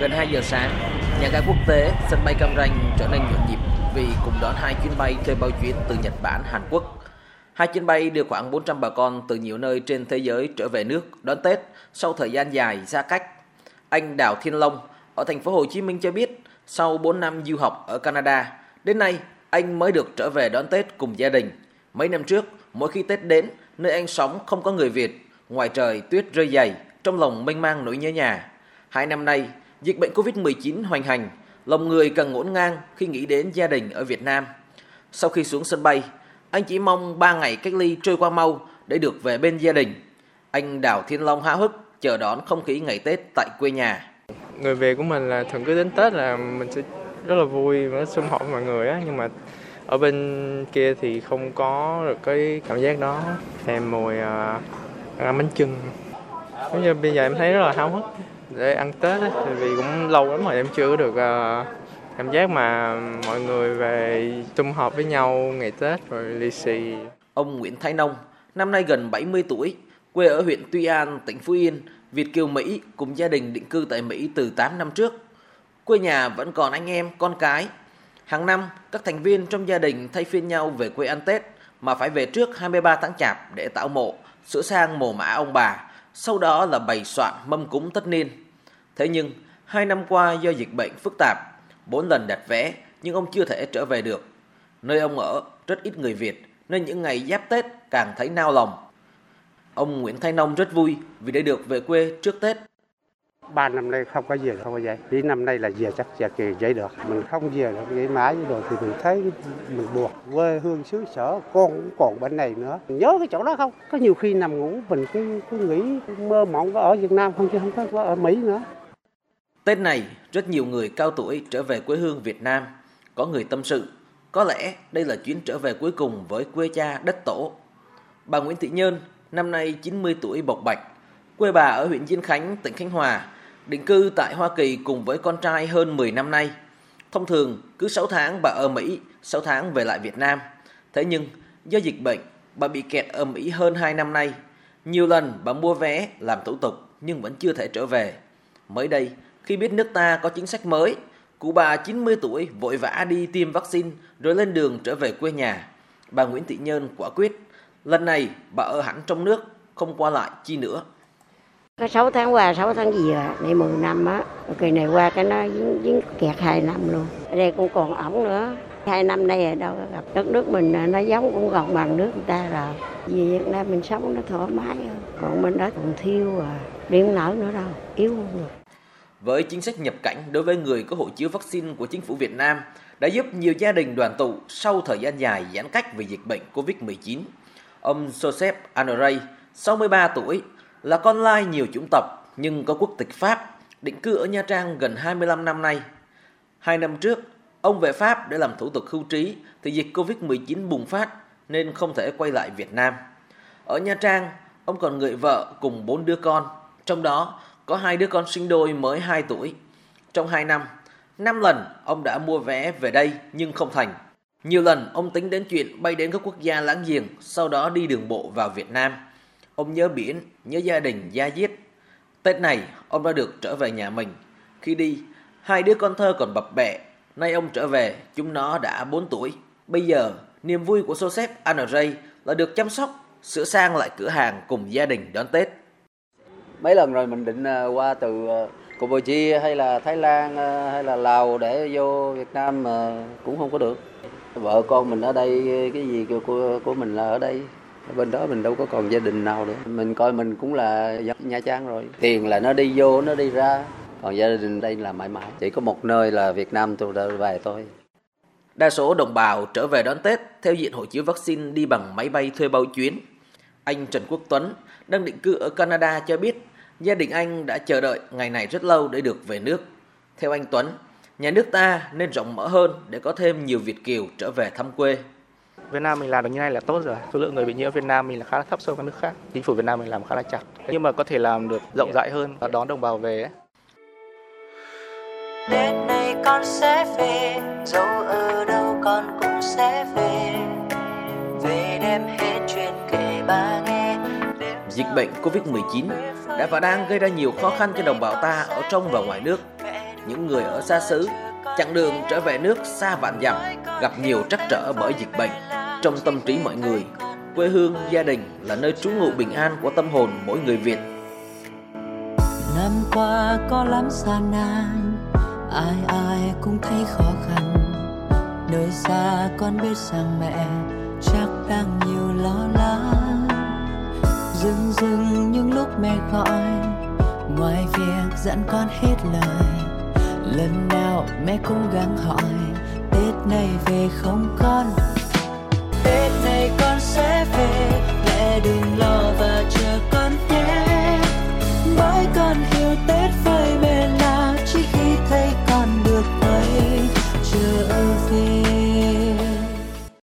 Gần 2 giờ sáng, nhà ga quốc tế sân bay Cam Ranh trở nên nhộn nhịp vì cùng đón hai chuyến bay thuê bao chuyến từ Nhật Bản, Hàn Quốc. Hai chuyến bay đưa khoảng 400 bà con từ nhiều nơi trên thế giới trở về nước đón Tết sau thời gian dài xa cách. Anh Đào Thiên Long ở thành phố Hồ Chí Minh cho biết, sau 4 năm du học ở Canada, đến nay anh mới được trở về đón Tết cùng gia đình. Mấy năm trước, mỗi khi Tết đến, nơi anh sống không có người Việt, ngoài trời tuyết rơi dày, trong lòng mênh mang nỗi nhớ nhà. Hai năm nay, dịch bệnh Covid-19 hoành hành, lòng người càng ngổn ngang khi nghĩ đến gia đình ở Việt Nam. Sau khi xuống sân bay, anh chỉ mong 3 ngày cách ly trôi qua mau để được về bên gia đình. Anh Đào Thiên Long háo hức chờ đón không khí ngày Tết tại quê nhà. Người về của mình là thường cứ đến Tết là mình sẽ rất là vui và sum họp với mọi người á nhưng mà ở bên kia thì không có được cái cảm giác đó thèm mùi uh, à, bánh chưng bây giờ bây giờ em thấy rất là háo hức để ăn tết ấy, tại vì cũng lâu lắm rồi em chưa được uh, cảm giác mà mọi người về sum họp với nhau ngày tết rồi lì xì. Ông Nguyễn Thái Nông năm nay gần 70 tuổi quê ở huyện Tuy An tỉnh Phú Yên Việt kiều Mỹ cùng gia đình định cư tại Mỹ từ 8 năm trước. Quê nhà vẫn còn anh em con cái. Hàng năm, các thành viên trong gia đình thay phiên nhau về quê ăn Tết mà phải về trước 23 tháng Chạp để tạo mộ, sửa sang mồ mã ông bà, sau đó là bày soạn mâm cúng tất niên. Thế nhưng, hai năm qua do dịch bệnh phức tạp, bốn lần đặt vé nhưng ông chưa thể trở về được. Nơi ông ở rất ít người Việt nên những ngày giáp Tết càng thấy nao lòng. Ông Nguyễn Thái Nông rất vui vì đã được về quê trước Tết. Ba năm nay không có về không có vậy vì năm nay là về chắc về kỳ vậy được. Mình không về được vậy mãi rồi. Thì mình thấy mình buồn. Quê hương xứ sở con cũng còn bên này nữa. Mình nhớ cái chỗ đó không? Có nhiều khi nằm ngủ mình cứ, cứ nghĩ mơ mộng có ở Việt Nam không chứ không có, có ở Mỹ nữa. Tết này rất nhiều người cao tuổi trở về quê hương Việt Nam có người tâm sự có lẽ đây là chuyến trở về cuối cùng với quê cha đất tổ bà Nguyễn Thị Nhơn năm nay 90 tuổi bộc bạch quê bà ở huyện Diên Khánh tỉnh Khánh Hòa định cư tại Hoa Kỳ cùng với con trai hơn 10 năm nay. Thông thường, cứ 6 tháng bà ở Mỹ, 6 tháng về lại Việt Nam. Thế nhưng, do dịch bệnh, bà bị kẹt ở Mỹ hơn 2 năm nay. Nhiều lần bà mua vé, làm thủ tục nhưng vẫn chưa thể trở về. Mới đây, khi biết nước ta có chính sách mới, cụ bà 90 tuổi vội vã đi tiêm vaccine rồi lên đường trở về quê nhà. Bà Nguyễn Thị Nhơn quả quyết, lần này bà ở hẳn trong nước, không qua lại chi nữa. Có 6 tháng qua, 6 tháng gì rồi, này 10 năm á. Kỳ này qua cái nó dính, dính kẹt 2 năm luôn. Ở đây cũng còn ổng nữa. Hai năm nay ở đâu gặp đất nước mình à, nó giống cũng gần bằng nước người ta rồi. Vì Việt Nam mình sống nó thoải mái hơn. Còn bên đó còn thiêu à, điện nở nữa đâu, yếu hơn rồi. Với chính sách nhập cảnh đối với người có hộ chiếu vaccine của chính phủ Việt Nam đã giúp nhiều gia đình đoàn tụ sau thời gian dài giãn cách vì dịch bệnh COVID-19. Ông Joseph Andre, 63 tuổi, là con lai nhiều chủng tộc nhưng có quốc tịch Pháp, định cư ở Nha Trang gần 25 năm nay. Hai năm trước, ông về Pháp để làm thủ tục hưu trí thì dịch Covid-19 bùng phát nên không thể quay lại Việt Nam. Ở Nha Trang, ông còn người vợ cùng bốn đứa con, trong đó có hai đứa con sinh đôi mới 2 tuổi. Trong 2 năm, 5 lần ông đã mua vé về đây nhưng không thành. Nhiều lần ông tính đến chuyện bay đến các quốc gia láng giềng, sau đó đi đường bộ vào Việt Nam. Ông nhớ biển, nhớ gia đình, gia diết. Tết này, ông đã được trở về nhà mình. Khi đi, hai đứa con thơ còn bập bẹ. Nay ông trở về, chúng nó đã 4 tuổi. Bây giờ, niềm vui của Joseph Andrei là được chăm sóc, sửa sang lại cửa hàng cùng gia đình đón Tết. Mấy lần rồi mình định ờ, qua từ ờ, Campuchia hay là Thái Lan ờ, hay là Lào để vô Việt Nam mà cũng không có được. Vợ con mình ở đây, cái gì của, của mình là ở đây. Bên đó mình đâu có còn gia đình nào nữa. Mình coi mình cũng là nha trang rồi. Tiền là nó đi vô nó đi ra. Còn gia đình đây là mãi mãi. Chỉ có một nơi là việt nam tôi về thôi. Đa số đồng bào trở về đón tết theo diện hộ chiếu vaccine đi bằng máy bay thuê bao chuyến anh trần quốc tuấn đang định cư ở canada cho biết gia đình anh đã chờ đợi ngày này rất lâu để được về nước theo anh tuấn nhà nước ta nên rộng mở hơn để có thêm nhiều việt kiều trở về thăm quê Việt Nam mình làm được như này là tốt rồi. Số lượng người bị nhiễm Việt Nam mình là khá là thấp so với các nước khác. Chính phủ Việt Nam mình làm khá là chặt. Nhưng mà có thể làm được rộng rãi hơn và đón đồng bào về ấy. Tết này con sẽ về, dẫu ở đâu con cũng sẽ về. Về Dịch bệnh Covid-19 đã và đang gây ra nhiều khó khăn cho đồng bào ta ở trong và ngoài nước. những người ở xa xứ, chặng đường trở về nước xa vạn dặm, gặp nhiều trắc trở bởi dịch bệnh. Trong tâm trí mọi người, quê hương, gia đình là nơi trú ngụ bình an của tâm hồn mỗi người Việt. Năm qua có lắm gian nan, ai ai cũng thấy khó khăn. Nơi xa con biết rằng mẹ chắc đang nhiều lo lắng dưng dưng những lúc mẹ gọi ngoài việc dặn con hết lời, lần nào mẹ cũng gắng hỏi, tết này về không con? Tết này con sẽ về, mẹ đừng lo và chờ